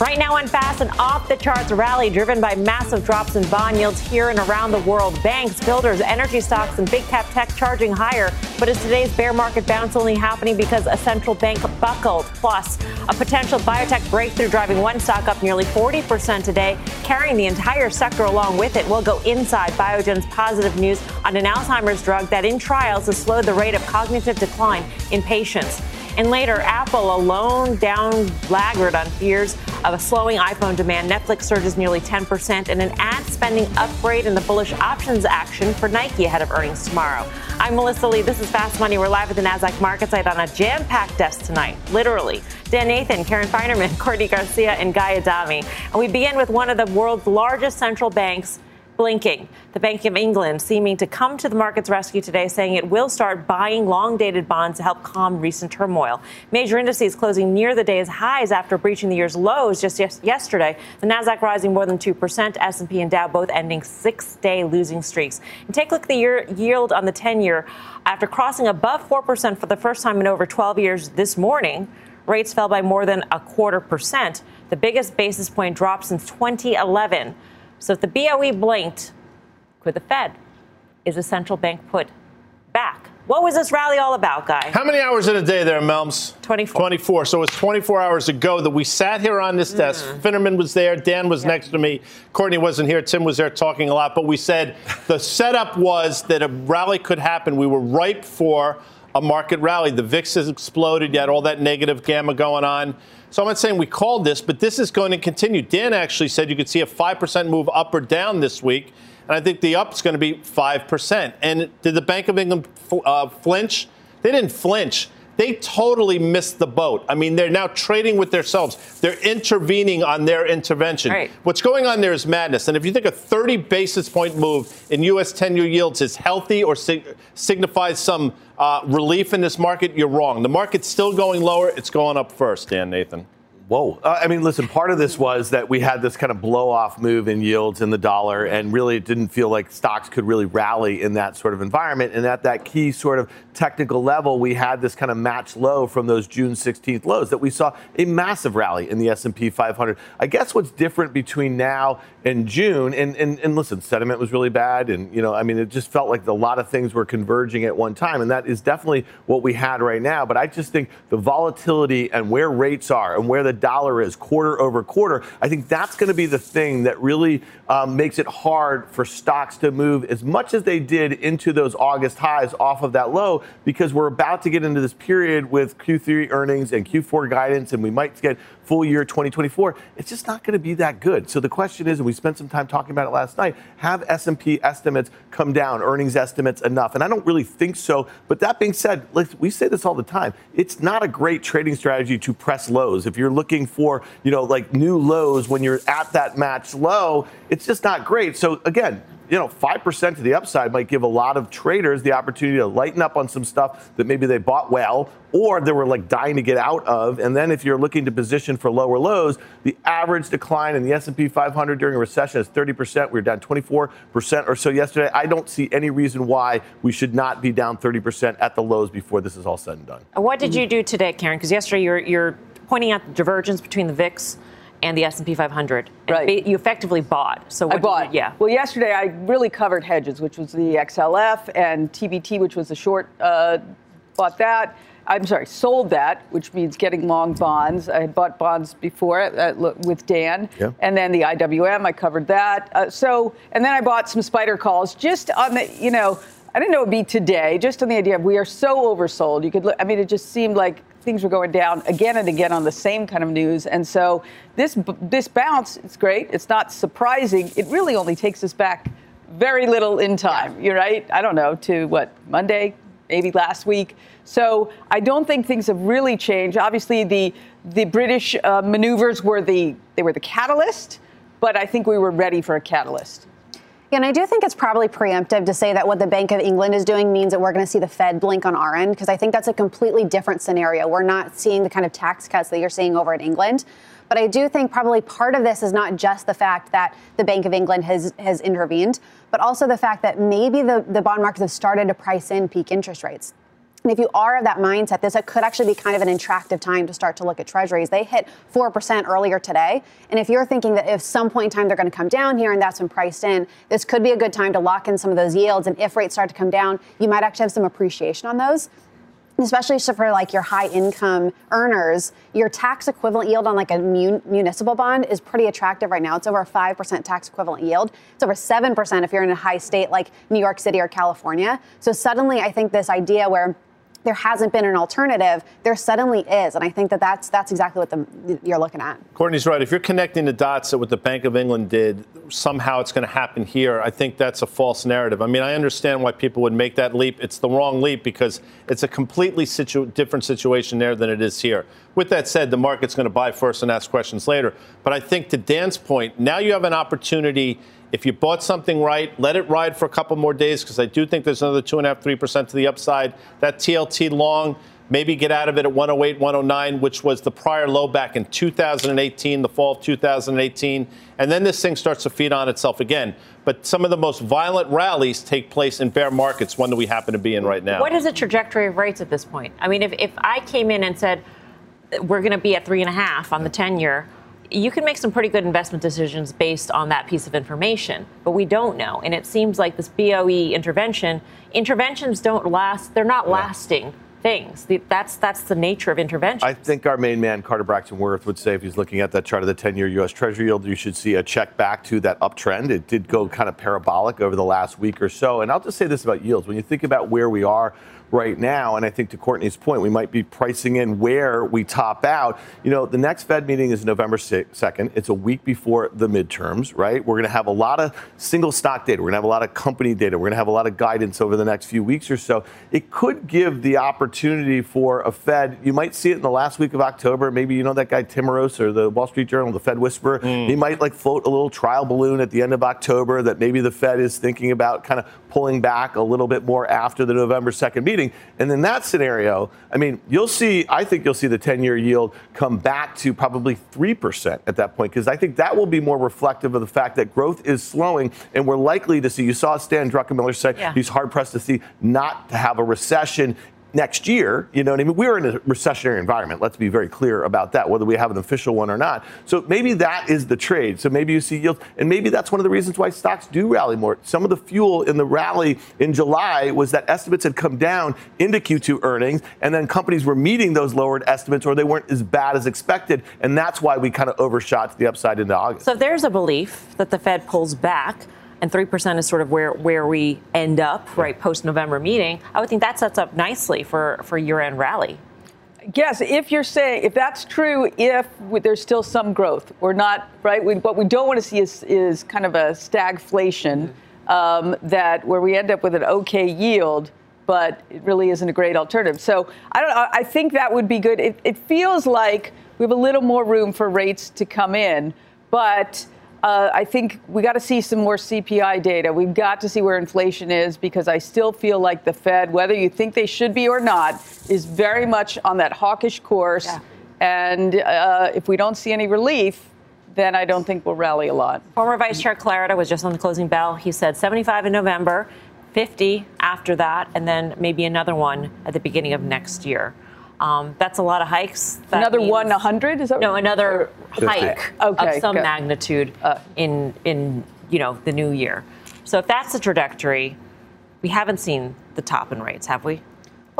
Right now on Fast, an off the charts rally driven by massive drops in bond yields here and around the world. Banks, builders, energy stocks, and big cap tech charging higher. But is today's bear market bounce only happening because a central bank buckled? Plus, a potential biotech breakthrough driving one stock up nearly 40% today, carrying the entire sector along with it. We'll go inside Biogen's positive news on an Alzheimer's drug that in trials has slowed the rate of cognitive decline in patients. And later, Apple, a lone down laggard on fears of a slowing iPhone demand. Netflix surges nearly 10%, and an ad spending upgrade in the bullish options action for Nike ahead of earnings tomorrow. I'm Melissa Lee. This is Fast Money. We're live at the NASDAQ market site on a jam packed desk tonight, literally. Dan Nathan, Karen Finerman, Courtney Garcia, and Guy Adami. And we begin with one of the world's largest central banks blinking. The Bank of England seeming to come to the market's rescue today, saying it will start buying long dated bonds to help calm recent turmoil. Major indices closing near the day's highs after breaching the year's lows just yes- yesterday. The Nasdaq rising more than 2%, S&P and Dow both ending six-day losing streaks. And take a look at the year, yield on the 10-year after crossing above 4% for the first time in over 12 years this morning. Rates fell by more than a quarter percent, the biggest basis point drop since 2011. So if the BOE blinked, could the Fed? Is a central bank put back? What was this rally all about, Guy? How many hours in a day there, Melms? 24. 24. So it's 24 hours ago that we sat here on this desk. Mm. Finerman was there. Dan was Yeah. next to me. Courtney wasn't here. Tim was there talking a lot. But we said the setup was that a rally could happen. We were ripe for a market rally. The VIX has exploded. You had all that negative gamma going on. So I'm not saying we called this, but this is going to continue. Dan actually said you could see a 5% move up or down this week. And I think the up is going to be 5%. And did the Bank of England uh, flinch? They didn't flinch. They totally missed the boat. I mean, they're now trading with themselves. They're intervening on their intervention. Right. What's going on there is madness. And if you think a 30 basis point move in U.S. 10 year yields is healthy or sig- signifies some uh, relief in this market, you're wrong. The market's still going lower. It's going up first, Dan Nathan. Whoa. Uh, I mean, listen, part of this was that we had this kind of blow off move in yields in the dollar, and really it didn't feel like stocks could really rally in that sort of environment. And at that key sort of technical level, we had this kind of match low from those June 16th lows that we saw a massive rally in the S&P 500. I guess what's different between now and June, and, and, and listen, sentiment was really bad, and, you know, I mean, it just felt like a lot of things were converging at one time, and that is definitely what we had right now. But I just think the volatility and where rates are and where the dollar is quarter over quarter, I think that's going to be the thing that really um, makes it hard for stocks to move as much as they did into those August highs off of that low because we're about to get into this period with Q3 earnings and Q4 guidance, and we might get full year 2024. It's just not going to be that good. So the question is, and we spent some time talking about it last night, have S&P estimates come down, earnings estimates enough? And I don't really think so. But that being said, we say this all the time, it's not a great trading strategy to press lows. If you're looking for, you know, like new lows when you're at that match low, it's just not great. So again, you know, 5% to the upside might give a lot of traders the opportunity to lighten up on some stuff that maybe they bought well or they were like dying to get out of. And then if you're looking to position for lower lows, the average decline in the S&P 500 during a recession is 30%. We were down 24% or so yesterday. I don't see any reason why we should not be down 30% at the lows before this is all said and done. What did you do today, Karen? Because yesterday you're, you're pointing out the divergence between the VIX and the S&P 500. Right. ba- You effectively bought. So what I bought. You, yeah. Well, yesterday I really covered hedges, which was the XLF and TBT, which was the short. Uh, bought that. I'm sorry, sold that, which means getting long bonds. I had bought bonds before uh, with Dan, Yeah. and then the IWM. I covered that. Uh, so, and then I bought some spider calls just on the, you know, I didn't know it'd be today. Just on the idea of we are so oversold. You could, look, I mean, it just seemed like things were going down again and again on the same kind of news. And so this this bounce, it's great. It's not surprising. It really only takes us back very little in time. You're right. I don't know to what Monday, maybe last week. So I don't think things have really changed. Obviously, the the British uh, maneuvers were the they were the catalyst, but I think we were ready for a catalyst. And I do think it's probably preemptive to say that what the Bank of England is doing means that we're going to see the Fed blink on our end, because I think that's a completely different scenario. We're not seeing the kind of tax cuts that you're seeing over in England. But I do think probably part of this is not just the fact that the Bank of England has, has intervened, but also the fact that maybe the, the bond markets have started to price in peak interest rates. And if you are of that mindset, this could actually be kind of an attractive time to start to look at treasuries. They hit 4% earlier today. And if you're thinking that if some point in time they're going to come down here and that's been priced in, this could be a good time to lock in some of those yields. And if rates start to come down, you might actually have some appreciation on those especially for like your high income earners, your tax equivalent yield on like a mun- municipal bond is pretty attractive right now. It's over a 5% tax equivalent yield. It's over 7% if you're in a high state like New York City or California. So suddenly I think this idea where there hasn't been an alternative, there suddenly is, and I think that that's that's exactly what the, you're looking at. Courtney's right. If you're connecting the dots that what the Bank of England did, somehow it's going to happen here. I think that's a false narrative. I mean, I understand why people would make that leap. It's the wrong leap because it's a completely situ- different situation there than it is here. With that said, the market's going to buy first and ask questions later. But I think to Dan's point, now you have an opportunity if you bought something right, let it ride for a couple more days because I do think there's another two and a half, three percent to the upside. That TLT long, maybe get out of it at 108, 109, which was the prior low back in 2018, the fall of 2018. And then this thing starts to feed on itself again. But some of the most violent rallies take place in bear markets, one that we happen to be in right now. What is the trajectory of rates at this point? I mean, if, if I came in and said, we're going to be at three and a half on the 10 year, you can make some pretty good investment decisions based on that piece of information, but we don't know. And it seems like this BOE intervention, interventions don't last, they're not yeah. lasting things. That's that's the nature of intervention. I think our main man, Carter Braxton Worth, would say if he's looking at that chart of the 10 year U.S. Treasury yield, you should see a check back to that uptrend. It did go kind of parabolic over the last week or so. And I'll just say this about yields. When you think about where we are right now. And I think to Courtney's point, we might be pricing in where we top out. You know, the next Fed meeting is November 2nd. It's a week before the midterms, right? We're going to have a lot of single stock data. We're going to have a lot of company data. We're going to have a lot of guidance over the next few weeks or so. It could give the opportunity for a Fed. You might see it in the last week of October. Maybe you know that guy Timiraos or the Wall Street Journal, the Fed Whisperer. Mm. He might like float a little trial balloon at the end of October that maybe the Fed is thinking about kind of pulling back a little bit more after the November 2nd meeting. And in that scenario, I mean, you'll see, I think you'll see the 10 year yield come back to probably 3% at that point, because I think that will be more reflective of the fact that growth is slowing. And we're likely to see, you saw Stan Druckenmiller say yeah. he's hard pressed to see not to have a recession next year. You know what I mean? We're in a recessionary environment. Let's be very clear about that, whether we have an official one or not. So maybe that is the trade. So maybe you see yields, and maybe that's one of the reasons why stocks do rally more. Some of the fuel in the rally in July was that estimates had come down into Q2 earnings, and then companies were meeting those lowered estimates, or they weren't as bad as expected, and that's why we kind of overshot to the upside into August. So there's a belief that the Fed pulls back and 3% is sort of where, where we end up, right, post November meeting, I would think that sets up nicely for, for year end rally. Yes, if you're saying, if that's true, if there's still some growth, we're not, right? We, what we don't want to see is, is kind of a stagflation um, that where we end up with an okay yield, but it really isn't a great alternative. So I don't I think that would be good. It, it feels like we have a little more room for rates to come in, but uh, I think we got to see some more CPI data. We've got to see where inflation is because I still feel like the Fed, whether you think they should be or not, is very much on that hawkish course. Yeah. And uh, if we don't see any relief, then I don't think we'll rally a lot. Former Vice Chair Clarida was just on the closing bell. He said 75 in November, 50 after that, and then maybe another one at the beginning of next year. Um, that's a lot of hikes. That another means, one, 100? Is that no? Another hike okay, of some good. magnitude uh, in in you know the new year. So if that's the trajectory, we haven't seen the top in rates, have we?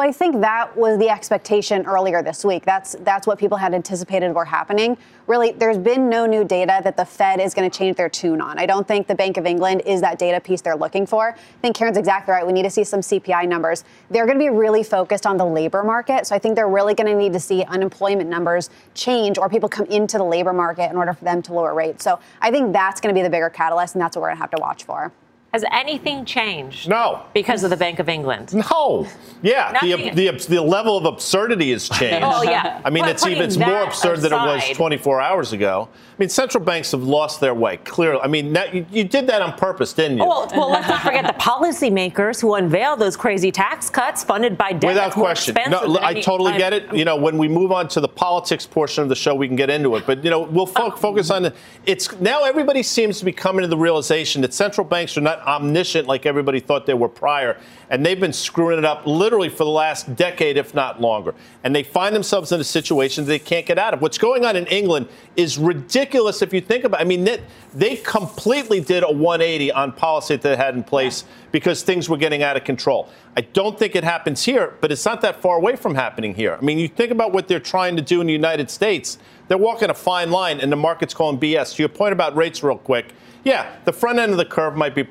I think that was the expectation earlier this week. That's that's what people had anticipated were happening. Really, there's been no new data that the Fed is going to change their tune on. I don't think the Bank of England is that data piece they're looking for. I think Karen's exactly right. We need to see some CPI numbers. They're going to be really focused on the labor market. So I think they're really going to need to see unemployment numbers change or people come into the labor market in order for them to lower rates. So I think that's going to be the bigger catalyst, and that's what we're going to have to watch for. Has anything changed? No. Because of the Bank of England? No. Yeah, the, the, the level of absurdity has changed. oh, yeah. I mean, it's even it's more absurd aside. than it was 24 hours ago. I mean, central banks have lost their way, clearly. I mean, that, you, you, did that on purpose, didn't you? Oh, well, well, let's not forget the policymakers who unveiled those crazy tax cuts funded by debt. Without question. No, I, I totally get it. You know, when we move on to the politics portion of the show, we can get into it. But, you know, we'll fo- oh. focus on the, it's now everybody seems to be coming to the realization that central banks are not omniscient like everybody thought they were prior. And they've been screwing it up literally for the last decade, if not longer. And they find themselves in a situation they can't get out of. What's going on in England is ridiculous if you think about it. I mean, they, they completely did a 180 on policy that they had in place because things were getting out of control. I don't think it happens here, but it's not that far away from happening here. I mean, you think about what they're trying to do in the United States, they're walking a fine line, and the market's calling BS. To your point about rates, real quick, yeah, the front end of the curve might be.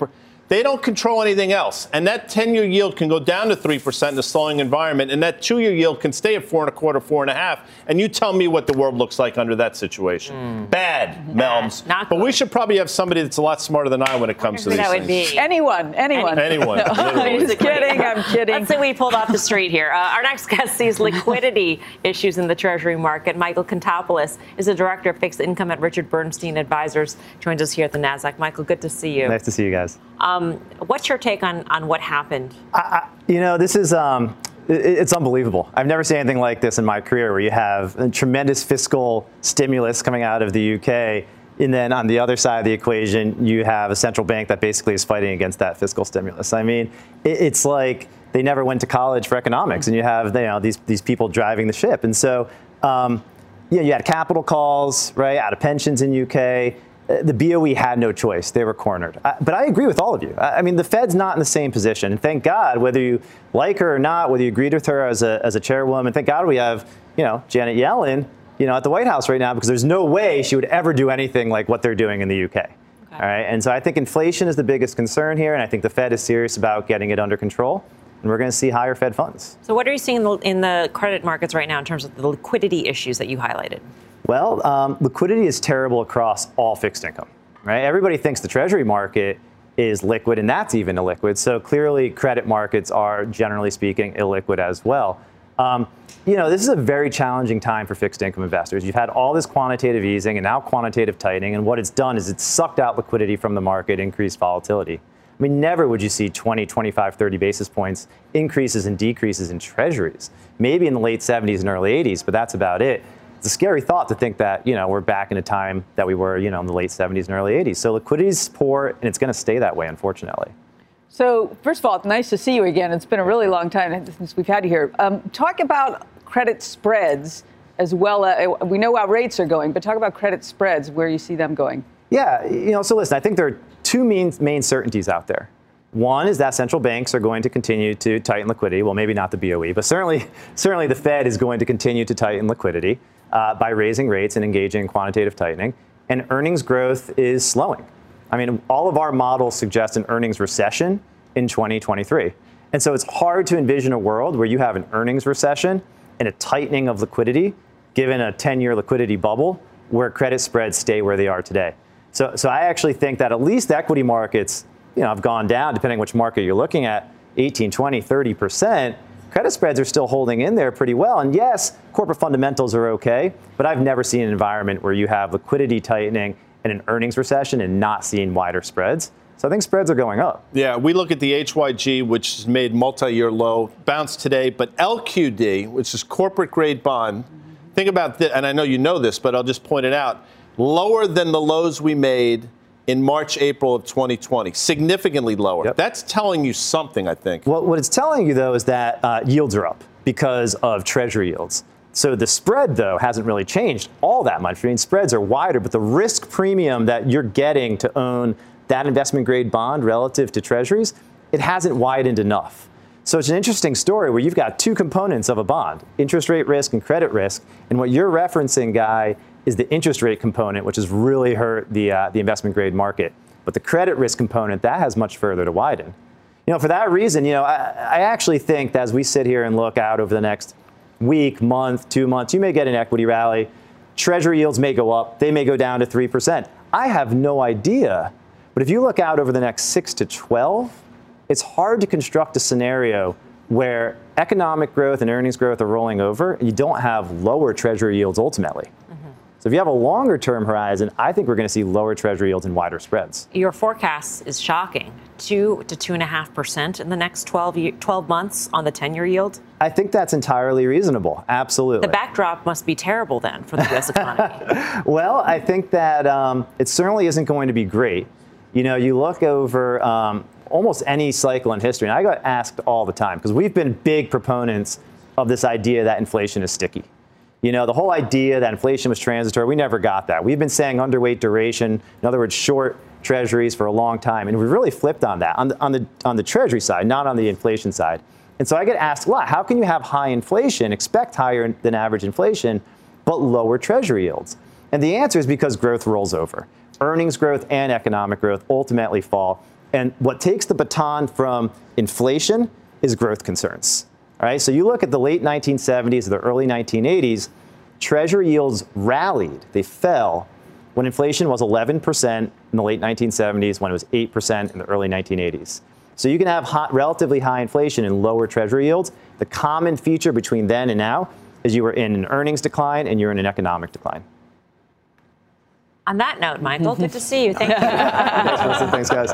They don't control anything else. And that 10 year yield can go down to 3% in a slowing environment, and that two year yield can stay at four and a quarter, four and a half. And you tell me what the world looks like under that situation. Mm. Bad, Melms. Not but we should probably have somebody that's a lot smarter than I when it comes to these that things. would be anyone, anyone. Anyone. I'm just kidding. I'm kidding. Let's say we pulled off the street here. Uh, our next guest sees liquidity issues in the Treasury market. Michael Contopoulos is the director of fixed income at Richard Bernstein Advisors. Joins us here at the Nasdaq. Michael, good to see you. Nice to see you guys. Um, what's your take on, on what happened? I, I, you know, this is um, it, it's unbelievable. I've never seen anything like this in my career, where you have a tremendous fiscal stimulus coming out of the UK, and then on the other side of the equation, you have a central bank that basically is fighting against that fiscal stimulus. I mean, it, it's like they never went to college for economics, and you have you know these these people driving the ship, and so. Um, yeah, you had capital calls, right, out of pensions in UK the BOE had no choice. They were cornered. but I agree with all of you. I mean, the Fed's not in the same position. And thank God, whether you like her or not, whether you agreed with her as a, as a chairwoman, thank God we have, you know, Janet Yellen, you know, at the White House right now because there's no way she would ever do anything like what they're doing in the UK. Okay. All right. And so I think inflation is the biggest concern here. And I think the Fed is serious about getting it under control and we're going to see higher Fed funds. So, what are you seeing in the, in the, credit markets right now in terms of the liquidity issues that you highlighted? Well, um, liquidity is terrible across all fixed income, right? Everybody thinks the Treasury market is liquid, and that's even illiquid. So clearly, credit markets are, generally speaking, illiquid as well. Um, you know, this is a very challenging time for fixed income investors. You've had all this quantitative easing and now quantitative tightening, and what it's done is it's sucked out liquidity from the market, increased volatility. I mean, never would you see 20, 25, 30 basis points increases and decreases in treasuries. Maybe in the late 70s and early 80s, but that's about it it's a scary thought to think that you know we're back in a time that we were you know in the late 70s and early 80s. So liquidity is poor, and it's going to stay that way, unfortunately. So first of all, it's nice to see you again. It's been a really long time since we've had you here. Um, talk about credit spreads as well. Uh, we know how rates are going, but talk about credit spreads, where you see them going. Yeah, you know. So listen, I think there are two main main certainties out there. One is that central banks are going to continue to tighten liquidity. Well, maybe not the BOE, but certainly, certainly the Fed is going to continue to tighten liquidity uh, by raising rates and engaging in quantitative tightening. And earnings growth is slowing. I mean, all of our models suggest an earnings recession in 2023. And so it's hard to envision a world where you have an earnings recession and a tightening of liquidity, given a 10 year liquidity bubble, where credit spreads stay where they are today. So, so I actually think that at least equity markets you know, have gone down, depending which market you're looking at, 18, 20, 30 percent credit spreads are still holding in there pretty well. And yes, corporate fundamentals are okay, but I've never seen an environment where you have liquidity tightening and an earnings recession and not seeing wider spreads. So I think spreads are going up. Yeah, we look at the HYG, which has made multi-year low, bounced today, but LQD, which is corporate grade bond, think about this, and I know you know this, but I'll just point it out, lower than the lows we made in March, April of 2020, significantly lower. Yep. That's telling you something, I think. Well, what it's telling you, though, is that uh, yields are up because of Treasury yields. So the spread, though, hasn't really changed all that much. I mean, spreads are wider, but the risk premium that you're getting to own that investment grade bond relative to Treasuries, it hasn't widened enough. So it's an interesting story where you've got two components of a bond interest rate risk and credit risk. And what you're referencing, Guy, is the interest rate component, which has really hurt the, uh, the investment grade market. But the credit risk component, that has much further to widen. You know, for that reason, you know, I, I actually think that as we sit here and look out over the next week, month, two months, you may get an equity rally. Treasury yields may go up, they may go down to 3%. I have no idea. But if you look out over the next six to 12, it's hard to construct a scenario where economic growth and earnings growth are rolling over and you don't have lower treasury yields ultimately. So if you have a longer term horizon, I think we're going to see lower treasury yields and wider spreads. Your forecast is shocking. Two to two and a half percent in the next 12, 12 months on the 10 year yield? I think that's entirely reasonable. Absolutely. The backdrop must be terrible then for the U.S. economy. well, I think that um, it certainly isn't going to be great. You know, you look over um, almost any cycle in history, and I got asked all the time because we've been big proponents of this idea that inflation is sticky. You know, the whole idea that inflation was transitory, we never got that. We've been saying underweight duration, in other words, short treasuries for a long time, and we really flipped on that on the, on the on the treasury side, not on the inflation side. And so I get asked a lot, how can you have high inflation, expect higher than average inflation, but lower treasury yields? And the answer is because growth rolls over. Earnings growth and economic growth ultimately fall. And what takes the baton from inflation is growth concerns. All right, so you look at the late 1970s or the early 1980s, treasury yields rallied, they fell when inflation was 11% in the late 1970s, when it was 8% in the early 1980s. So you can have hot, relatively high inflation and lower treasury yields. The common feature between then and now is you were in an earnings decline and you're in an economic decline. On that note, Michael, good to see you. Thank you. Thanks, guys.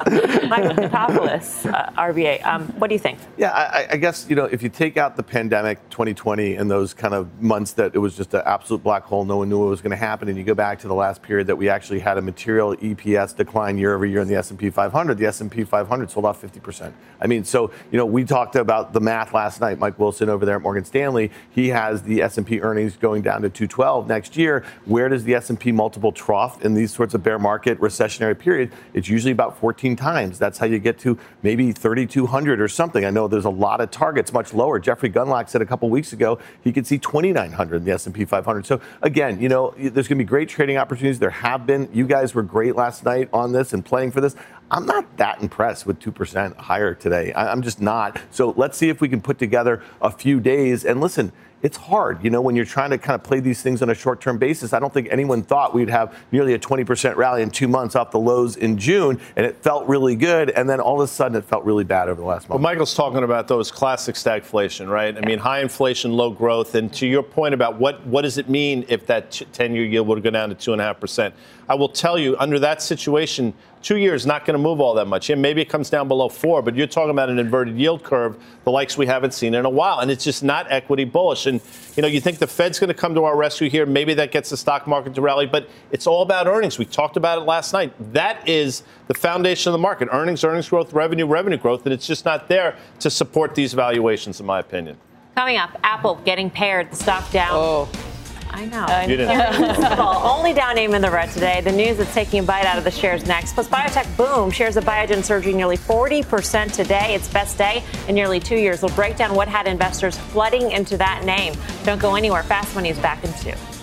Michael Papadopoulos, uh, RBA. Um, what do you think? Yeah, I, I, guess you know if you take out the pandemic, 2020, and those kind of months that it was just an absolute black hole, no one knew what was going to happen, and you go back to the last period that we actually had a material EPS decline year over year in the S&P 500. The S&P 500 sold off 50 percent. I mean, so you know we talked about the math last night. Mike Wilson over there at Morgan Stanley, he has the S&P earnings going down to 212 next year. Where does the S&P multiple trough? In these sorts of bear market recessionary period, it's usually about 14 times. That's how you get to maybe 3,200 or something. I know there's a lot of targets much lower. Jeffrey Gundlach said a couple weeks ago he could see 2,900 in the S&P 500. So again, you know, there's going to be great trading opportunities. There have been. You guys were great last night on this and playing for this. I'm not that impressed with 2% higher today. I'm just not. So let's see if we can put together a few days. And listen, it's hard, you know, when you're trying to kind of play these things on a short term basis. I don't think anyone thought we'd have nearly a 20% rally in two months off the lows in June, and it felt really good. And then all of a sudden, it felt really bad over the last month. Well, Michael's talking about those classic stagflation, right? I mean, high inflation, low growth. And to your point about what, what does it mean if that 10 year yield would go down to 2.5%? I will tell you, under that situation, two years not going to move all that much. Yeah, maybe it comes down below four, but you're talking about an inverted yield curve, the likes we haven't seen in a while, and it's just not equity bullish. And you know, you think the Fed's going to come to our rescue here? Maybe that gets the stock market to rally, but it's all about earnings. We talked about it last night. That is the foundation of the market: earnings, earnings growth, revenue, revenue growth, and it's just not there to support these valuations, in my opinion. Coming up, Apple getting pared, the stock down. Oh. I know. I You didn't. Only down name in the red today. The news that's taking a bite out of the shares next. Plus, biotech boom. Shares of Biogen surging nearly 40% today. Its best day in nearly two years. We'll break down what had investors flooding into that name. Don't go anywhere. Fast Money is back in two.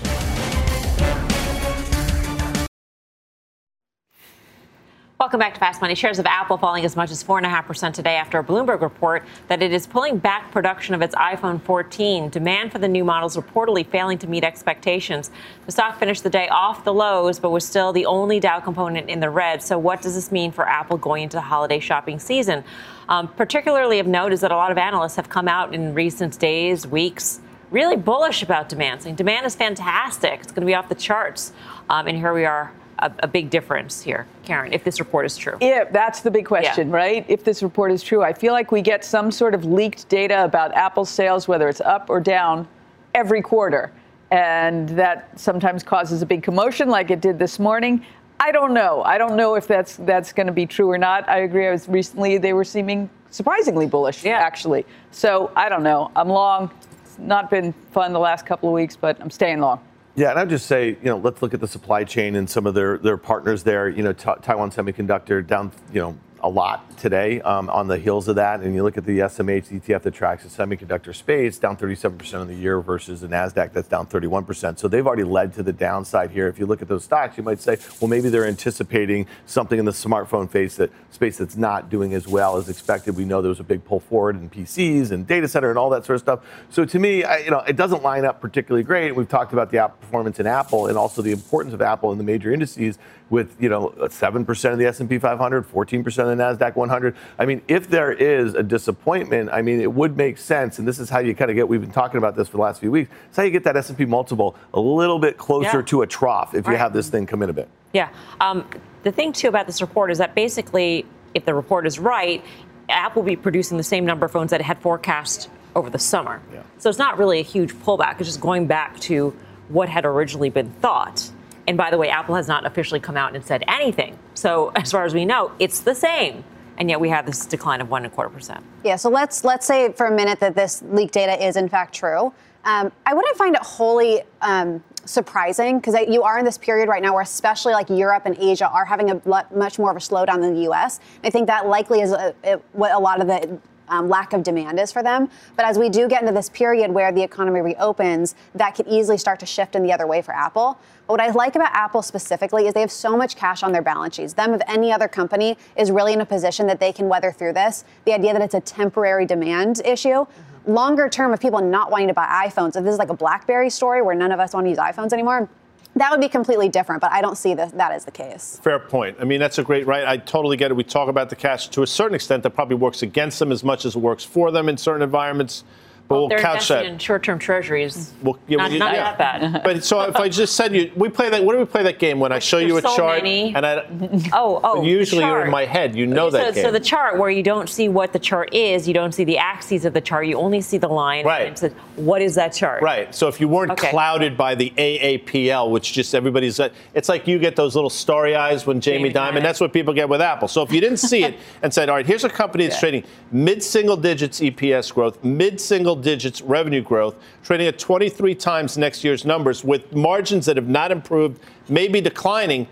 Welcome back to Fast Money. Shares of Apple falling as much as 4.5% today after a Bloomberg report that it is pulling back production of its iPhone 14. Demand for the new models reportedly failing to meet expectations. The stock finished the day off the lows, but was still the only Dow component in the red. So, what does this mean for Apple going into the holiday shopping season? Um, particularly of note is that a lot of analysts have come out in recent days, weeks, really bullish about demand, saying demand is fantastic. It's going to be off the charts. Um, and here we are a, a, big difference here, Karen, if this report is true? Yeah, that's the big question, yeah. right? If this report is true, I feel like we get some sort of leaked data about Apple sales, whether it's up or down, every quarter. And that sometimes causes a big commotion, like it did this morning. I don't know. I don't know if that's that's going to be true or not. I agree. I was recently they were seeming surprisingly bullish, yeah. actually. So I don't know. I'm long. It's not been fun the last couple of weeks, but I'm staying long. Yeah, and I'd just say, you know, let's look at the supply chain and some of their, their partners there. You know, Taiwan Semiconductor down, you know, a lot today um, on the heels of that. And you look at the SMH ETF that tracks the semiconductor space, down 37% of the year versus the NASDAQ that's down 31%. So they've already led to the downside here. If you look at those stocks, you might say, well, maybe they're anticipating something in the smartphone space, that, space that's not doing as well as expected. We know there was a big pull forward in PCs and data center and all that sort of stuff. So to me, I, you know, it doesn't line up particularly great. We've talked about the outperformance in Apple and also the importance of Apple in the major indices with you know 7% of the S&P 500, 14% of the Nasdaq 100. I mean, if there is a disappointment, I mean, it would make sense, and this is how you kind of get. We've been talking about this for the last few weeks. It's how you get that S&P multiple a little bit closer yeah. to a trough if right. you have this thing come in a bit. Yeah. Um, the thing too about this report is that basically, if the report is right, Apple will be producing the same number of phones that it had forecast over the summer. Yeah. So it's not really a huge pullback. It's just going back to what had originally been thought. And by the way, Apple has not officially come out and said anything. So as far as we know, it's the same. And yet we have this decline of one and a quarter percent. Yeah. So let's let's say for a minute that this leak data is in fact true. Um, I wouldn't find it wholly um, surprising because you are in this period right now where especially like Europe and Asia are having a much more of a slowdown than the U.S. I think that likely is a, a, what a lot of the um, lack of demand is for them. But as we do get into this period where the economy reopens, that could easily start to shift in the other way for Apple. But what I like about Apple specifically is they have so much cash on their balance sheets. Them, of any other company, is really in a position that they can weather through this. The idea that it's a temporary demand issue. Mm-hmm. Longer term, of people not wanting to buy iPhones, if this is like a BlackBerry story where none of us want to use iPhones anymore, that would be completely different, but I don't see that, that as the case. Fair point. I mean, that's a great right. I totally get it. We talk about the cash to a certain extent that probably works against them as much as it works for them in certain environments. But well, we'll couch that. in short-term treasuries. Well, yeah, not, not yeah. that bad. But so if I just said you, we play that. What do we play that game when I show you a so chart many. and I? Oh, oh. Usually you're in my head. You know so, that game. So the chart where you don't see what the chart is, you don't see the axes of the chart. You only see the line. Right. And it says, what is that chart? Right. So if you weren't Okay. clouded by the AAPL, which just everybody's, it's like you get those little starry eyes when Jamie, Jamie Dimon. Dimon. That's what people get with Apple. So if you didn't see it and said, all right, here's a company that's trading mid-single digits EPS growth, mid-single digits revenue growth, trading at 23 times next year's numbers with margins that have not improved, maybe declining.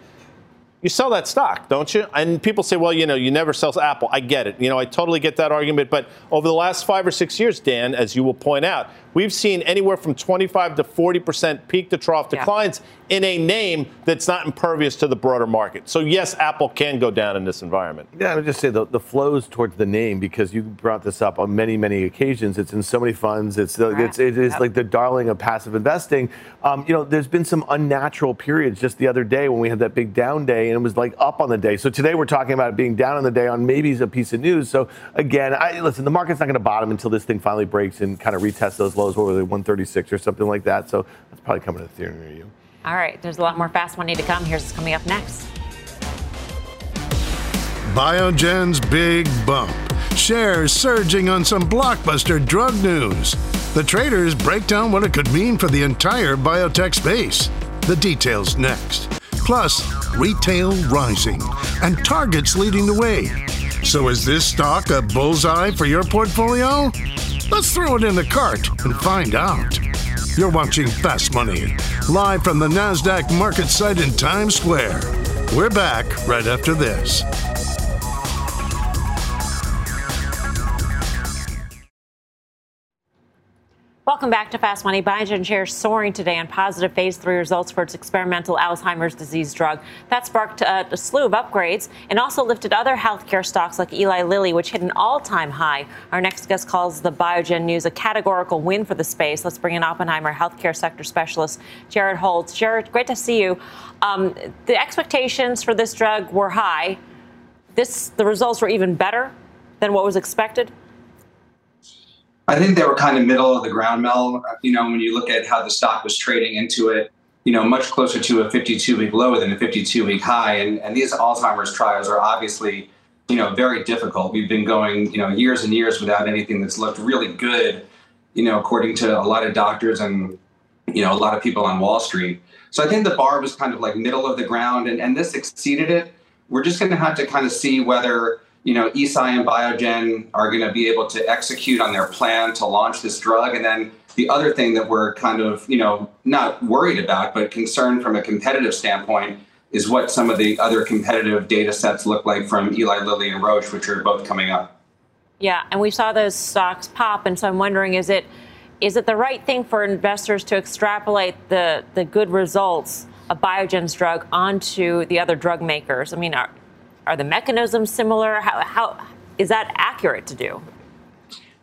You sell that stock, don't you? And people say, well, you know, you never sell Apple. I get it. You know, I totally get that argument. But over the last five or six years, Dan, as you will point out, we've seen anywhere from 25 to 40 percent peak to trough Yeah. declines in a name that's not impervious to the broader market. So yes, Apple can go down in this environment. Yeah, I would just say the, the flows towards the name because you brought this up on many, many occasions. It's in so many funds. It's the, it's it is Yep. like the darling of passive investing. Um, you know, there's been some unnatural periods just the other day when we had that big down day and it was like up on the day. So today we're talking about it being down on the day on maybe a piece of news. So again, I listen. The market's not going to bottom until this thing finally breaks and kind of retests those lows. What were they, 136 or something like that? So that's probably coming to the theory near you. All right. There's a lot more fast money to come. Here's what's coming up next. Biogen's big bump. Shares surging on some blockbuster drug news. The traders break down what it could mean for the entire biotech space. The details next. Plus, retail rising and targets leading the way. So, is this stock a bullseye for your portfolio? Let's throw it in the cart and find out. You're watching Fast Money, live from the NASDAQ market site in Times Square. We're back right after this. Welcome back to Fast Money. Biogen shares soaring today on positive phase three results for its experimental Alzheimer's disease drug. That sparked uh, a slew of upgrades and also lifted other healthcare stocks like Eli Lilly, which hit an all-time high. Our next guest calls the Biogen news a categorical win for the space. Let's bring in Oppenheimer healthcare sector specialist Jared Holz. Jared, great to see you. Um, the expectations for this drug were high. This, the results were even better than what was expected. I think they were kind of middle of the ground, Mel. You know, when you look at how the stock was trading into it, you know, much closer to a 52 week low than a 52 week high. And, and these Alzheimer's trials are obviously, you know, very difficult. We've been going, you know, years and years without anything that's looked really good, you know, according to a lot of doctors and, you know, a lot of people on Wall Street. So I think the bar was kind of like middle of the ground and, and this exceeded it. We're just going to have to kind of see whether you know, Eisai and Biogen are going to be able to execute on their plan to launch this drug. And then the other thing that we're kind of, you know, not worried about, but concerned from a competitive standpoint is what some of the other competitive data sets look like from Eli Lilly and Roche, which are both coming up. Yeah, and we saw those stocks pop, and so I'm wondering, is it is it the right thing for investors to extrapolate the the good results of Biogen's drug onto the other drug makers? I mean, are are the mechanisms similar? How, how is that accurate to do?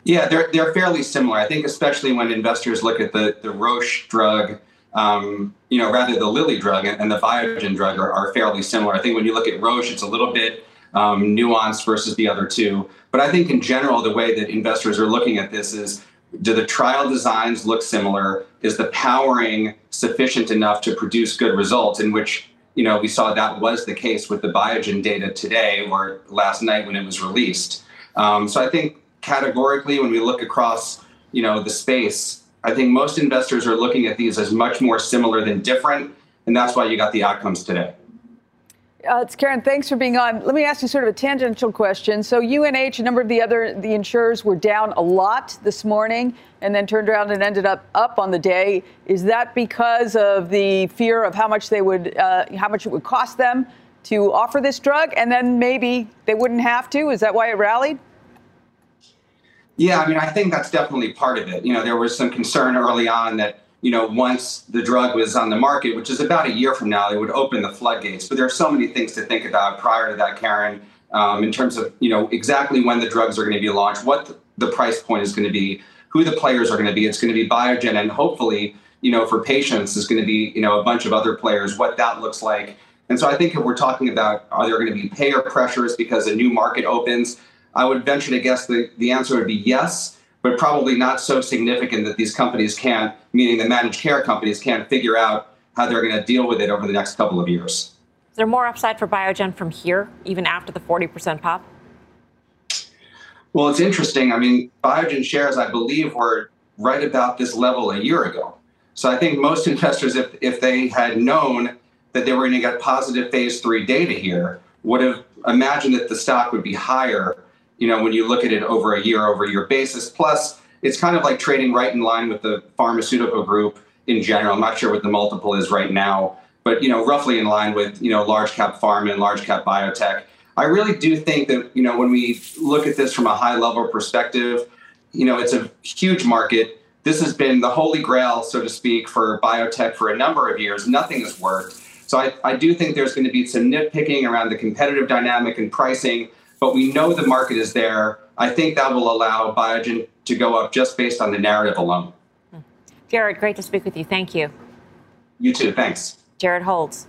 Yeah, they're they're fairly similar. I think, especially when investors look at the the Roche drug, um, you know, rather the Lilly drug and, the Biogen drug are, are, fairly similar. I think when you look at Roche, it's a little bit um, nuanced versus the other two. But I think in general, the way that investors are looking at this is. Do the trial designs look similar? Is the powering sufficient enough to produce good results? In which you know, we saw that was the case with the Biogen data today or last night when it was released. Um, so I think categorically, when we look across, you know, the space, I think most investors are looking at these as much more similar than different. and that's why you got the outcomes today. Uh, it's Karen. Thanks for being on. Let me ask you sort of a tangential question. So UNH, a number of the other the insurers were down a lot this morning, and then turned around and ended up up on the day. Is that because of the fear of how much they would, uh, how much it would cost them to offer this drug, and then maybe they wouldn't have to? Is that why it rallied? Yeah, I mean, I think that's definitely part of it. You know, there was some concern early on that you know, once the drug was on the market, which is about a year from now, they would open the floodgates. But there are so many things to think about prior to that, Karen, um, in terms of, you know, exactly when the drugs are going to be launched, what the price point is going to be, who the players are going to be. It's going to be Biogen, and hopefully, you know, for patients, is going to be, you know, a bunch of other players, what that looks like. And so I think if we're talking about are there going to be payer pressures because a new market opens, I would venture to guess that the answer would be yes but probably not so significant that these companies can't, meaning the managed care companies can't figure out how they're going to deal with it over the next couple of years. Is there more upside for Biogen from here, even after the 40% pop? Well, it's interesting. I mean, Biogen shares, I believe, were right about this level a year ago. So I think most investors, if, if they had known that they were going to get positive phase three data here, would have imagined that the stock would be higher you know, when you look at it over a year over year basis. Plus, it's kind of like trading right in line with the pharmaceutical group in general. I'm not sure what the multiple is right now, but you know, roughly in line with you know large cap pharma and large cap biotech. I really do think that you know when we look at this from a high level perspective, you know, it's a huge market. This has been the holy grail, so to speak, for biotech for a number of years. Nothing has worked. So I, I do think there's going to be some nitpicking around the competitive dynamic and pricing but we know the market is there. I think that will allow Biogen to go up just based on the narrative alone. Jared, great to speak with you. Thank you. You too. Thanks. Jared Holz.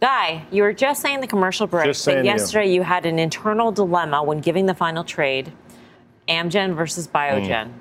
Guy, you were just saying the commercial break that yesterday you. you. had an internal dilemma when giving the final trade Amgen versus Biogen. Mm.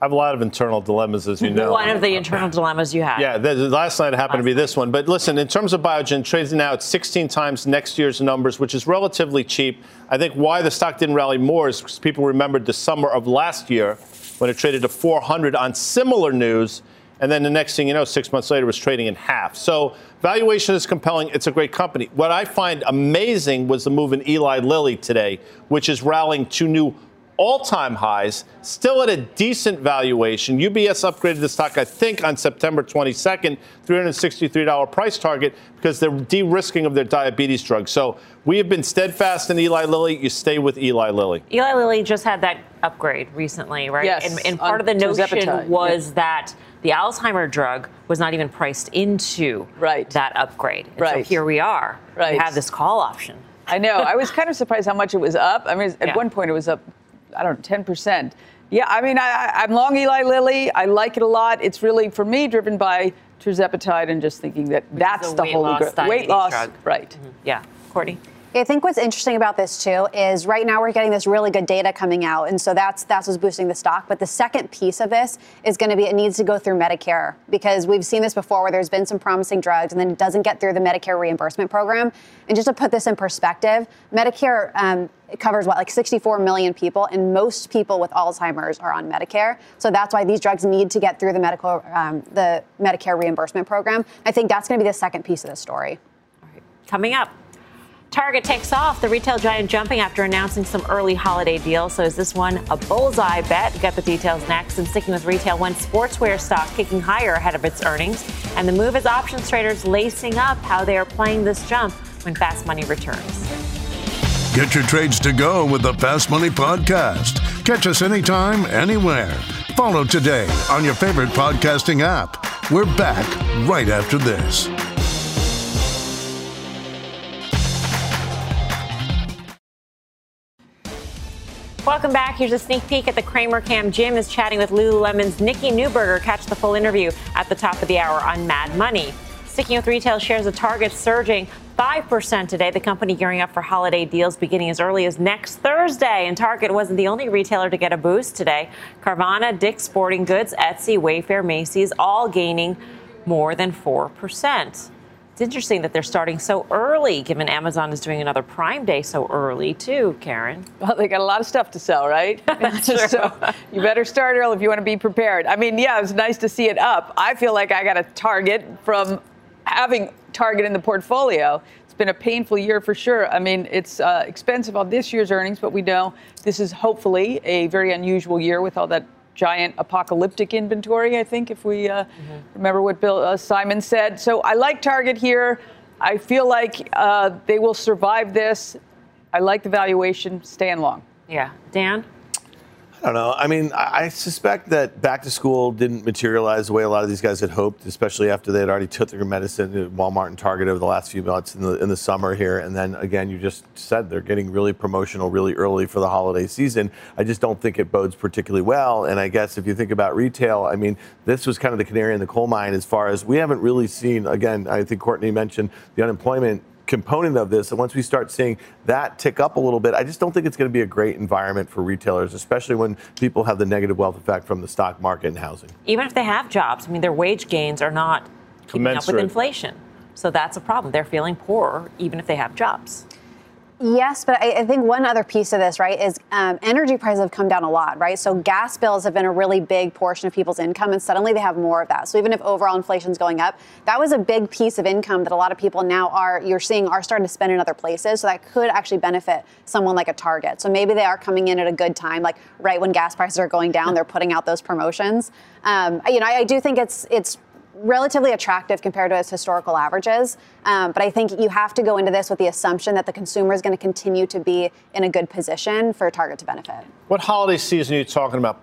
I have a lot of internal dilemmas, as you know. One of the internal dilemmas you had. Yeah, the, the last night happened last to be this one. But listen, in terms of Biogen, trading now at 16 times next year's numbers, which is relatively cheap. I think why the stock didn't rally more is because people remembered the summer of last year when it traded to 400 on similar news. And then the next thing you know, six months later, was trading in half. So valuation is compelling. It's a great company. What I find amazing was the move in Eli Lilly today, which is rallying to new all time highs, still at a decent valuation. UBS upgraded the stock, I think, on September 22nd, $363 price target because they're de risking of their diabetes drug. So we have been steadfast in Eli Lilly. You stay with Eli Lilly. Eli Lilly just had that upgrade recently, right? Yes. And, and part of the notion was yeah. that the Alzheimer drug was not even priced into right. that upgrade. And right. So here we are. Right. We have this call option. I know. I was kind of surprised how much it was up. I mean, at yeah. one point it was up I don't know, 10%. Yeah, I mean, I, I'm long Eli Lilly. I like it a lot. It's really, for me, driven by tirzepatide and just thinking that Which that's the whole loss weight loss. Drug. Right. Mm-hmm. Yeah. Courtney? I think what's interesting about this too is right now we're getting this really good data coming out, and so that's that's what's boosting the stock. But the second piece of this is going to be it needs to go through Medicare because we've seen this before where there's been some promising drugs and then it doesn't get through the Medicare reimbursement program. And just to put this in perspective, Medicare um, covers what like 64 million people, and most people with Alzheimer's are on Medicare. So that's why these drugs need to get through the medical um, the Medicare reimbursement program. I think that's going to be the second piece of the story. Coming up. Target takes off. The retail giant jumping after announcing some early holiday deals. So is this one a bullseye bet? Get the details next. And sticking with retail, one sportswear stock kicking higher ahead of its earnings. And the move as options traders lacing up how they are playing this jump when Fast Money returns. Get your trades to go with the Fast Money Podcast. Catch us anytime, anywhere. Follow today on your favorite podcasting app. We're back right after this. Welcome back. Here's a sneak peek at the Cramer Cam. Jim is chatting with Lululemon's Nikki Neuburger. Catch the full interview at the top of the hour on Mad Money. Sticking with retail shares, the Target surging 5% today. The company gearing up for holiday deals beginning as early as next Thursday. And Target wasn't the only retailer to get a boost today. Carvana, Dick's Sporting Goods, Etsy, Wayfair, Macy's all gaining more than 4%. It's interesting that they're starting so early, given Amazon is doing another Prime Day so early, too, Karen. Well, they got a lot of stuff to sell, right? so you better start early if you want to be prepared. I mean, yeah, it was nice to see it up. I feel like I got a target from having Target in the portfolio. It's been a painful year for sure. I mean, it's uh, expensive on this year's earnings, but we know this is hopefully a very unusual year with all that giant apocalyptic inventory. I think if we uh, mm-hmm. remember what Bill uh, Simon said. So I like Target here. I feel like uh, they will survive this. I like the valuation. Stand long. Yeah, Dan. I don't know. I mean, I suspect that back to school didn't materialize the way a lot of these guys had hoped, especially after they had already took their medicine at Walmart and Target over the last few months in the in the summer here. And then again, you just said they're getting really promotional really early for the holiday season. I just don't think it bodes particularly well. And I guess if you think about retail, I mean, this was kind of the canary in the coal mine as far as we haven't really seen. Again, I think Courtney mentioned the unemployment component of this. And once we start seeing that tick up a little bit, I just don't think it's going to be a great environment for retailers, especially when people have the negative wealth effect from the stock market and housing. Even if they have jobs, I mean, their wage gains are not keeping up with inflation. So that's a problem. They're feeling poorer even if they have jobs. Yes, but I, I, think one other piece of this, right, is um, energy prices have come down a lot, right? So gas bills have been a really big portion of people's income, and suddenly they have more of that. So even if overall inflation is going up, that was a big piece of income that a lot of people now are you're seeing are starting to spend in other places. So that could actually benefit someone like a Target. So maybe they are coming in at a good time, like right when gas prices are going down, they're putting out those promotions. Um, you know, I, I do think it's it's relatively attractive compared to its historical averages. Um, but I think you have to go into this with the assumption that the consumer is going to continue to be in a good position for Target to benefit. What holiday season are you talking about?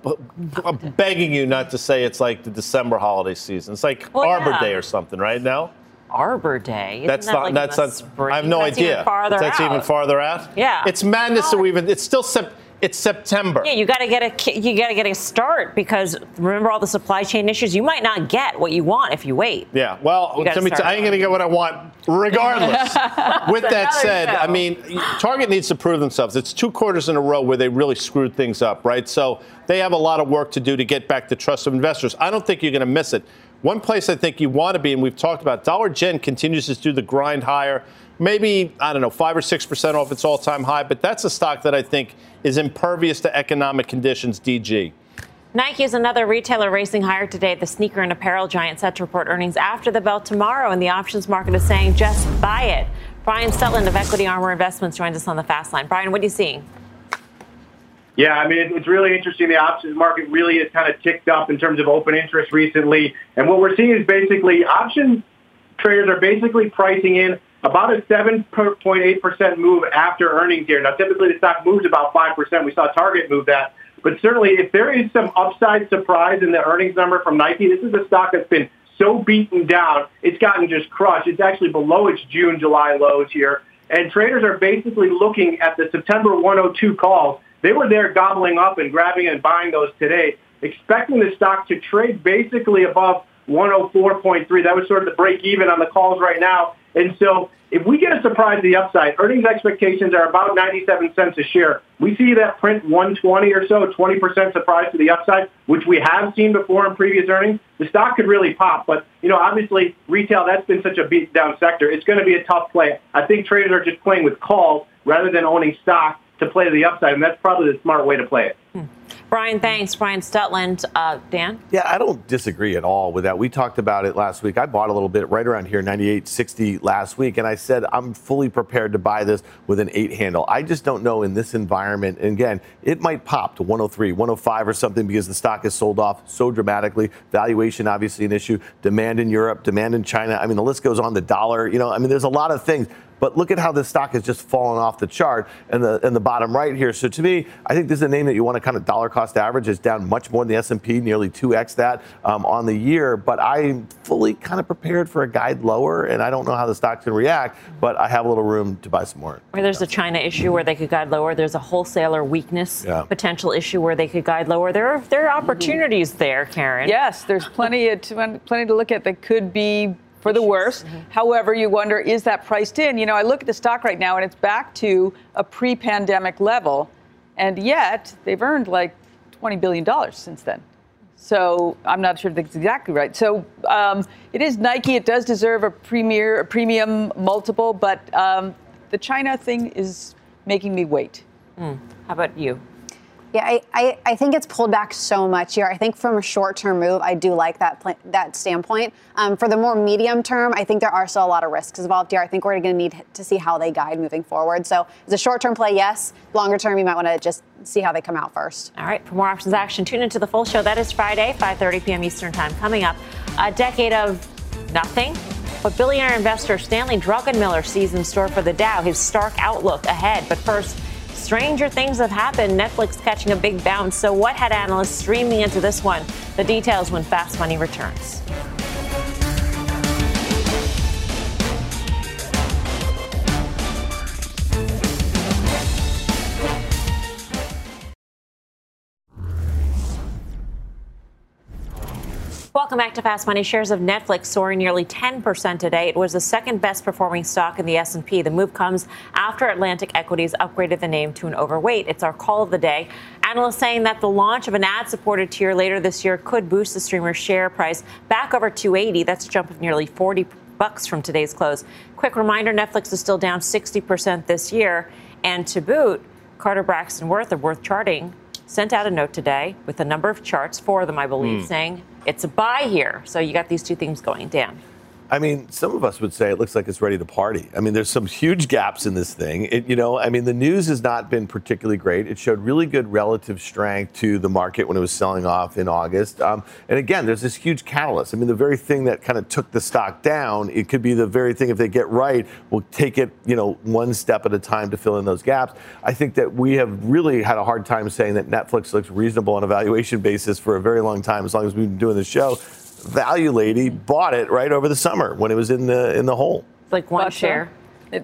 I'm begging you not to say it's like the December holiday season. It's like well, Arbor yeah. Day or something, right now? Arbor Day. Isn't that's that not. Like that's not. I have no that's idea. Even farther that's out. even farther out. Yeah. It's madness that we even. It's still. Sep- it's September. Yeah, you got to get a you got to get a start because remember all the supply chain issues. You might not get what you want if you wait. Yeah, well, me t- I ain't going to get what I want regardless. With that said, show. I mean, Target needs to prove themselves. It's two quarters in a row where they really screwed things up, right? So they have a lot of work to do to get back the trust of investors. I don't think you're going to miss it. One place I think you want to be, and we've talked about, Dollar Gen continues to do the grind higher maybe, I don't know, 5 or 6% off its all time high, but that's a stock that I think is impervious to economic conditions, DG. Nike is another retailer racing higher today. The sneaker and apparel giant set to report earnings after the bell tomorrow, and the options market is saying just buy it. Brian Stutland of Equity Armor Investments joins us on the fast line. Brian, what are you seeing? Yeah, I mean, it's really interesting. The options market really has kind of ticked up in terms of open interest recently. And what we're seeing is basically options traders are basically pricing in about a 7.8% move after earnings here. Now, typically the stock moves about 5%. We saw Target move that. But certainly, if there is some upside surprise in the earnings number from Nike, this is a stock that's been so beaten down, it's gotten just crushed. It's actually below its June, July lows here. And traders are basically looking at the September 102 calls. They were there gobbling up and grabbing and buying those today, expecting the stock to trade basically above 104.3. That was sort of the break even on the calls right now. And so if we get a surprise to the upside, earnings expectations are about 97 cents a share. We see that print 120 or so, 20% surprise to the upside, which we have seen before in previous earnings. The stock could really pop. But, you know, obviously retail, that's been such a beat down sector. It's going to be a tough play. I think traders are just playing with calls rather than owning stock to play to the upside. And that's probably the smart way to play it. Hmm. Brian, thanks. Brian Stutland. Uh, Dan? Yeah, I don't disagree at all with that. We talked about it last week. I bought a little bit right around here, 98.60 last week, and I said I'm fully prepared to buy this with an eight handle. I just don't know in this environment. And again, it might pop to 103, 105 or something because the stock is sold off so dramatically. Valuation, obviously, an issue. Demand in Europe, demand in China. I mean, the list goes on. The dollar, you know, I mean, there's a lot of things. But look at how this stock has just fallen off the chart in the in the bottom right here. So to me, I think this is a name that you want to kind of dollar cost average. It's down much more than the S&P, nearly 2x that um, on the year. But I'm fully kind of prepared for a guide lower, and I don't know how the stock's going to react. But I have a little room to buy some more. Where there's a China issue where they could guide lower. There's a wholesaler weakness yeah. potential issue where they could guide lower. There are there are opportunities there, Karen. Yes, there's plenty to, plenty to look at that could be for the worse. Mm-hmm. However, you wonder, is that priced in? You know, I look at the stock right now and it's back to a pre pandemic level, and yet they've earned like $20 billion since then. So I'm not sure that's exactly right. So um, it is Nike. It does deserve a premier, a premium multiple, but um, the China thing is making me wait. Mm. How about you? Yeah, I, I, I, think it's pulled back so much here. I think from a short-term move, I do like that pl- that standpoint. Um, for the more medium term, I think there are still a lot of risks involved here. I think we're going to need to see how they guide moving forward. So, as a short-term play, yes. Longer term, you might want to just see how they come out first. All right. For more options action, tune into the full show. That is Friday, 5:30 p.m. Eastern Time. Coming up, a decade of nothing. What billionaire investor Stanley Druckenmiller sees in store for the Dow, his stark outlook ahead. But first stranger things have happened. Netflix catching a big bounce. So, what had analysts streaming into this one? The details when Fast Money returns. Welcome back to Fast Money. Shares of Netflix soaring nearly 10% today. It was the second best performing stock in the S&P. The move comes after Atlantic Equities upgraded the name to an overweight. It's our call of the day. Analysts saying that the launch of an ad-supported tier later this year could boost the streamer's share price back over 280. That's a jump of nearly 40 bucks from today's close. Quick reminder, Netflix is still down 60% this year. And to boot, Carter Braxton Worth of Worth Charting sent out a note today with a number of charts, four of them, I believe, mm. saying it's a buy here. So you got these two things going. Dan. I mean, some of us would say it looks like it's ready to party. I mean, there's some huge gaps in this thing. It, you know, I mean, the news has not been particularly great. It showed really good relative strength to the market when it was selling off in August. Um, and again, there's this huge catalyst. I mean, the very thing that kind of took the stock down, it could be the very thing if they get right, will take it, you know, one step at a time to fill in those gaps. I think that we have really had a hard time saying that Netflix looks reasonable on a valuation basis for a very long time, as long as we've been doing this show value lady bought it right over the summer when it was in the in the hole. It's like one share.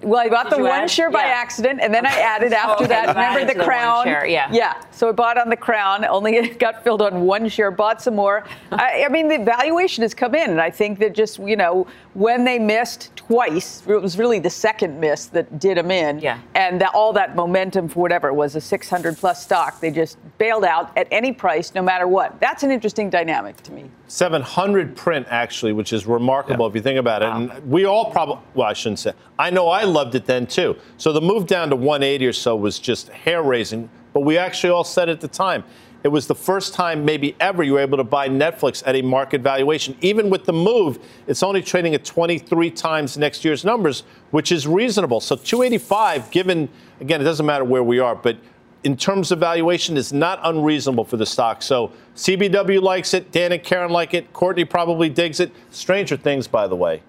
Well, I bought Did the one add? share by yeah. accident, and then I added after okay, that. Remember the, the crown? Share, yeah. Yeah. So I bought on the crown. Only it got filled on one share. Bought some more. I, I, mean, the valuation has come in, and I think that just you know when they missed twice, it was really the second miss that did them in. Yeah. And the, all that momentum for whatever it was a 600 plus stock, they just bailed out at any price, no matter what. That's an interesting dynamic to me. 700 print actually, which is remarkable yeah. if you think about it. Wow. And we all probably, well, I shouldn't say. I know I loved it then too. So the move down to 180 or so was just hair raising. But we actually all said at the time it was the first time, maybe ever, you were able to buy Netflix at a market valuation. Even with the move, it's only trading at 23 times next year's numbers, which is reasonable. So 285, given, again, it doesn't matter where we are, but in terms of valuation, is not unreasonable for the stock. So CBW likes it. Dan and Karen like it. Courtney probably digs it. Stranger Things, by the way,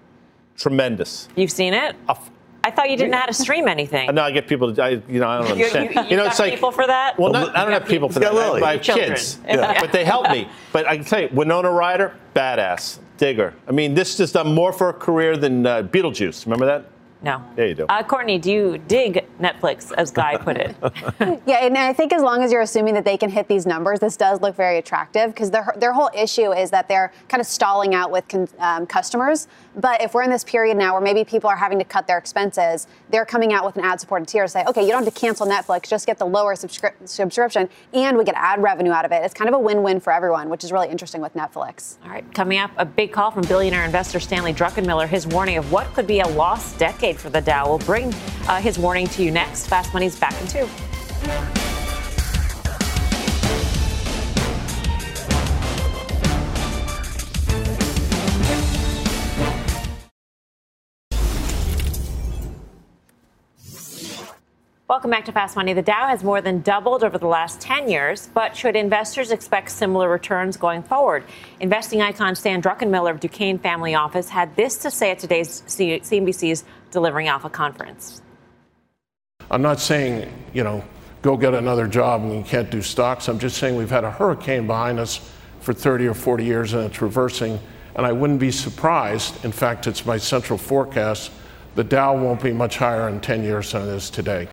tremendous. You've seen it? I thought you didn't know how to stream anything. No, I get people. To, I, you know, I don't understand. you, you, you, know, it's like people for that. Well, not, I don't have people for that. I, I have kids, yeah. but they help me. But I can tell you, Winona Ryder, badass, digger. I mean, this has done more for a career than uh, Beetlejuice. Remember that? No. There you go. Uh, Courtney, do you dig Netflix, as Guy put it? yeah, and I think as long as you're assuming that they can hit these numbers, this does look very attractive because their, their whole issue is that they're kind of stalling out with con, um, customers. But if we're in this period now where maybe people are having to cut their expenses, they're coming out with an ad supported tier to say, okay, you don't have to cancel Netflix, just get the lower subscri- subscription, and we get ad revenue out of it. It's kind of a win win for everyone, which is really interesting with Netflix. All right, coming up, a big call from billionaire investor Stanley Druckenmiller, his warning of what could be a lost decade for the Dow. We'll bring uh, his warning to you next. Fast Money's back in two. Welcome back to Fast Money. The Dow has more than doubled over the last 10 years, but should investors expect similar returns going forward? Investing icon Stan Druckenmiller of Duquesne Family Office had this to say at today's CNBC's Delivering Alpha conference. I'm not saying, you know, go get another job and you can't do stocks. I'm just saying we've had a hurricane behind us for 30 or 40 years and it's reversing. And I wouldn't be surprised, in fact, it's my central forecast, the Dow won't be much higher in 10 years than it is today.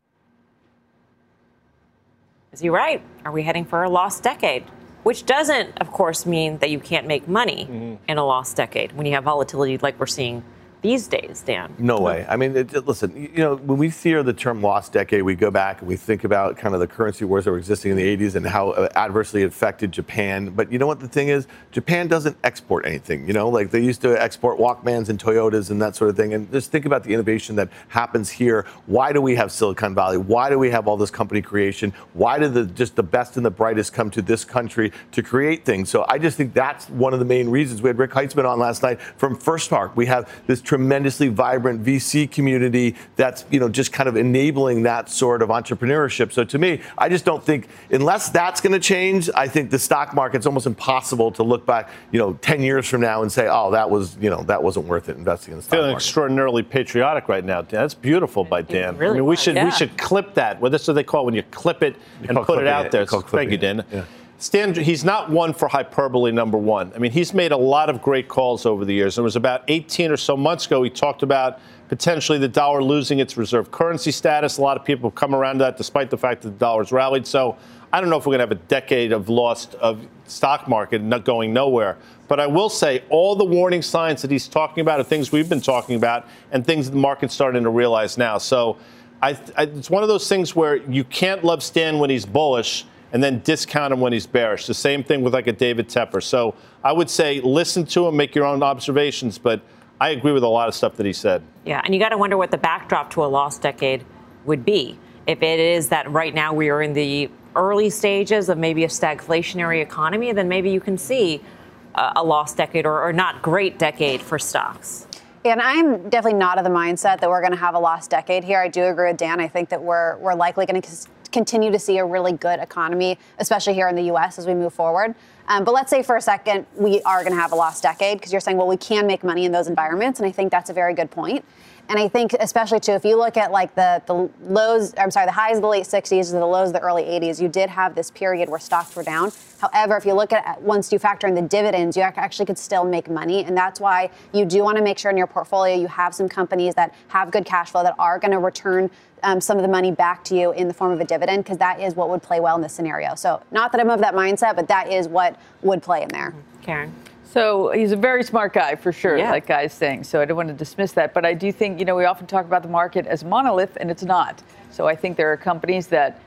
Is he right? Are we heading for a lost decade? Which doesn't, of course, mean that you can't make money mm-hmm. in a lost decade when you have volatility like we're seeing these days, Dan. No way. I mean, it, it, listen, you know, when we hear the term lost decade, we go back and we think about kind of the currency wars that were existing in the 80s and how uh, adversely affected Japan. But you know what the thing is? Japan doesn't export anything. You know, like they used to export Walkmans and Toyotas and that sort of thing. And just think about the innovation that happens here. Why do we have Silicon Valley? Why do we have all this company creation? Why do the just the best and the brightest come to this country to create things? So I just think that's one of the main reasons. We had Rick Heitzmann on last night from FirstMark. We have this tremendously vibrant VC community that's you know just kind of enabling that sort of entrepreneurship. So to me, I just don't think unless that's going to change, I think the stock market's almost impossible to look back you know 10 years from now and say, oh, that was you know that wasn't worth it investing in the stock Feeling market. extraordinarily patriotic right now, Dan. That's beautiful by Dan. really I mean, we was, should yeah. we should clip that. Well, that's what they call it when you clip it and put it out it. there. Thank you, Dan. Yeah. Stan, he's not one for hyperbole. Number one. I mean, he's made a lot of great calls over the years. It was about 18 or so months ago. He talked about potentially the dollar losing its reserve currency status. A lot of people have come around to that, despite the fact that the dollar's rallied. So I don't know if we're going to have a decade of lost of stock market not going nowhere. But I will say all the warning signs that he's talking about are things we've been talking about and things the market's starting to realize now. So I, I, it's one of those things where you can't love Stan when he's bullish and then discount him when he's bearish. The same thing with like a David Tepper. So I would say listen to him, make your own observations. But I agree with a lot of stuff that he said. Yeah, and you got to wonder what the backdrop to a lost decade would be. If it is that right now we are in the early stages of maybe a stagflationary economy, then maybe you can see a, a lost decade or, or not great decade for stocks. And I'm definitely not of the mindset that we're going to have a lost decade here. I do agree with Dan. I think that we're we're likely going to continue to see a really good economy, especially here in the U.S. as we move forward. Um, but let's say for a second we are going to have a lost decade because you're saying, well, we can make money in those environments, and I think that's a very good point. And I think, especially too, if you look at like the the lows, I'm sorry, the highs of the late 60s and the lows of the early 80s, you did have this period where stocks were down. However, if you look at once you factor in the dividends, you actually could still make money, and that's why you do want to make sure in your portfolio you have some companies that have good cash flow that are going to return um, some of the money back to you in the form of a dividend, because that is what would play well in this scenario. So, not that I'm of that mindset, but that is what would play in there. Karen. So he's a very smart guy for sure, Yeah. like Guy's saying. So I don't want to dismiss that. But I do think, you know, we often talk about the market as a monolith, and it's not. So I think there are companies that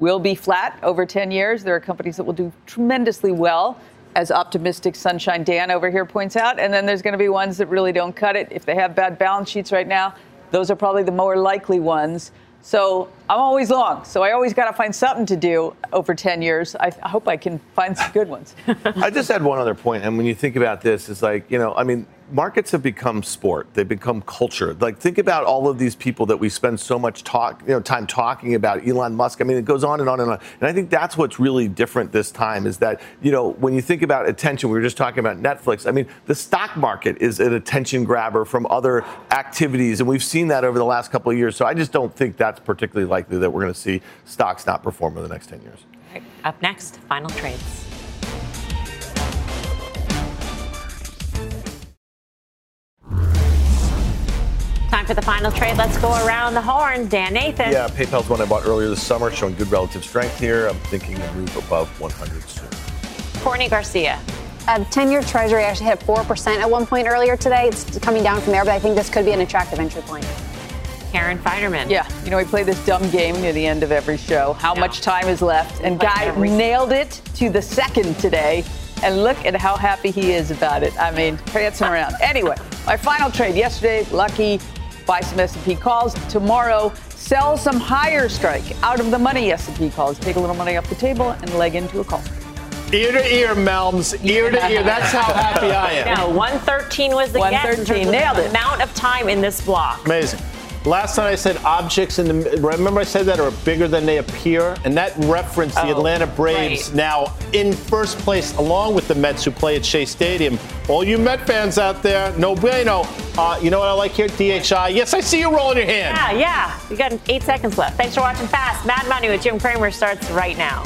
will be flat over 10 years. There are companies that will do tremendously well, as optimistic Sunshine Dan over here points out. And then there's going to be ones that really don't cut it. If they have bad balance sheets right now, those are probably the more likely ones. So I'm always long. So I always got to find something to do over 10 years. I, I hope I can find some good ones. I just had one other point, and when you think about this, it's like you know, I mean, markets have become sport. They've become culture. Like think about all of these people that we spend so much talk, you know, time talking about. Elon Musk. I mean, it goes on and on and on. And I think that's what's really different this time is that you know, when you think about attention, we were just talking about Netflix. I mean, the stock market is an attention grabber from other activities, and we've seen that over the last couple of years. So I just don't think that's particularly likely that we're going to see stocks not perform in the next 10 years. Right, Up next, final trades. Time for the final trade. Let's go around the horn. Dan Nathan. Yeah, PayPal's one I bought earlier this summer, showing good relative strength here. I'm thinking a move above 100 soon. Courtney Garcia. Uh, 10 year treasury actually hit 4% at one point earlier today. It's coming down from there, but I think this could be an attractive entry point. Karen Finerman. Yeah, you know, we play this dumb game near the end of every show. How No. much time is left? And Guy every- nailed it to the second today. And look at how happy he is about it. I mean, prancing around. Anyway, my final trade yesterday, lucky, buy some S&P calls. Tomorrow, sell some higher strike out of the money S&P calls. Take a little money off the table and leg into a call. Ear to ear, Melms. Ear to ear. That's how happy I am. Now, 113 was the guess in 113, terms of nailed the it. amount of time in this block. Amazing. Last night I said objects in the remember I said that are bigger than they appear, and that referenced the Oh, Atlanta Braves right. now in first place along with the Mets who play at Shea Stadium. All you Met fans out there, no bueno. Uh, you know what I like here? DHI. Yes, I see you rolling your hand. Yeah, yeah. We got eight seconds left. Thanks for watching Fast. Mad Money with Jim Cramer starts right now.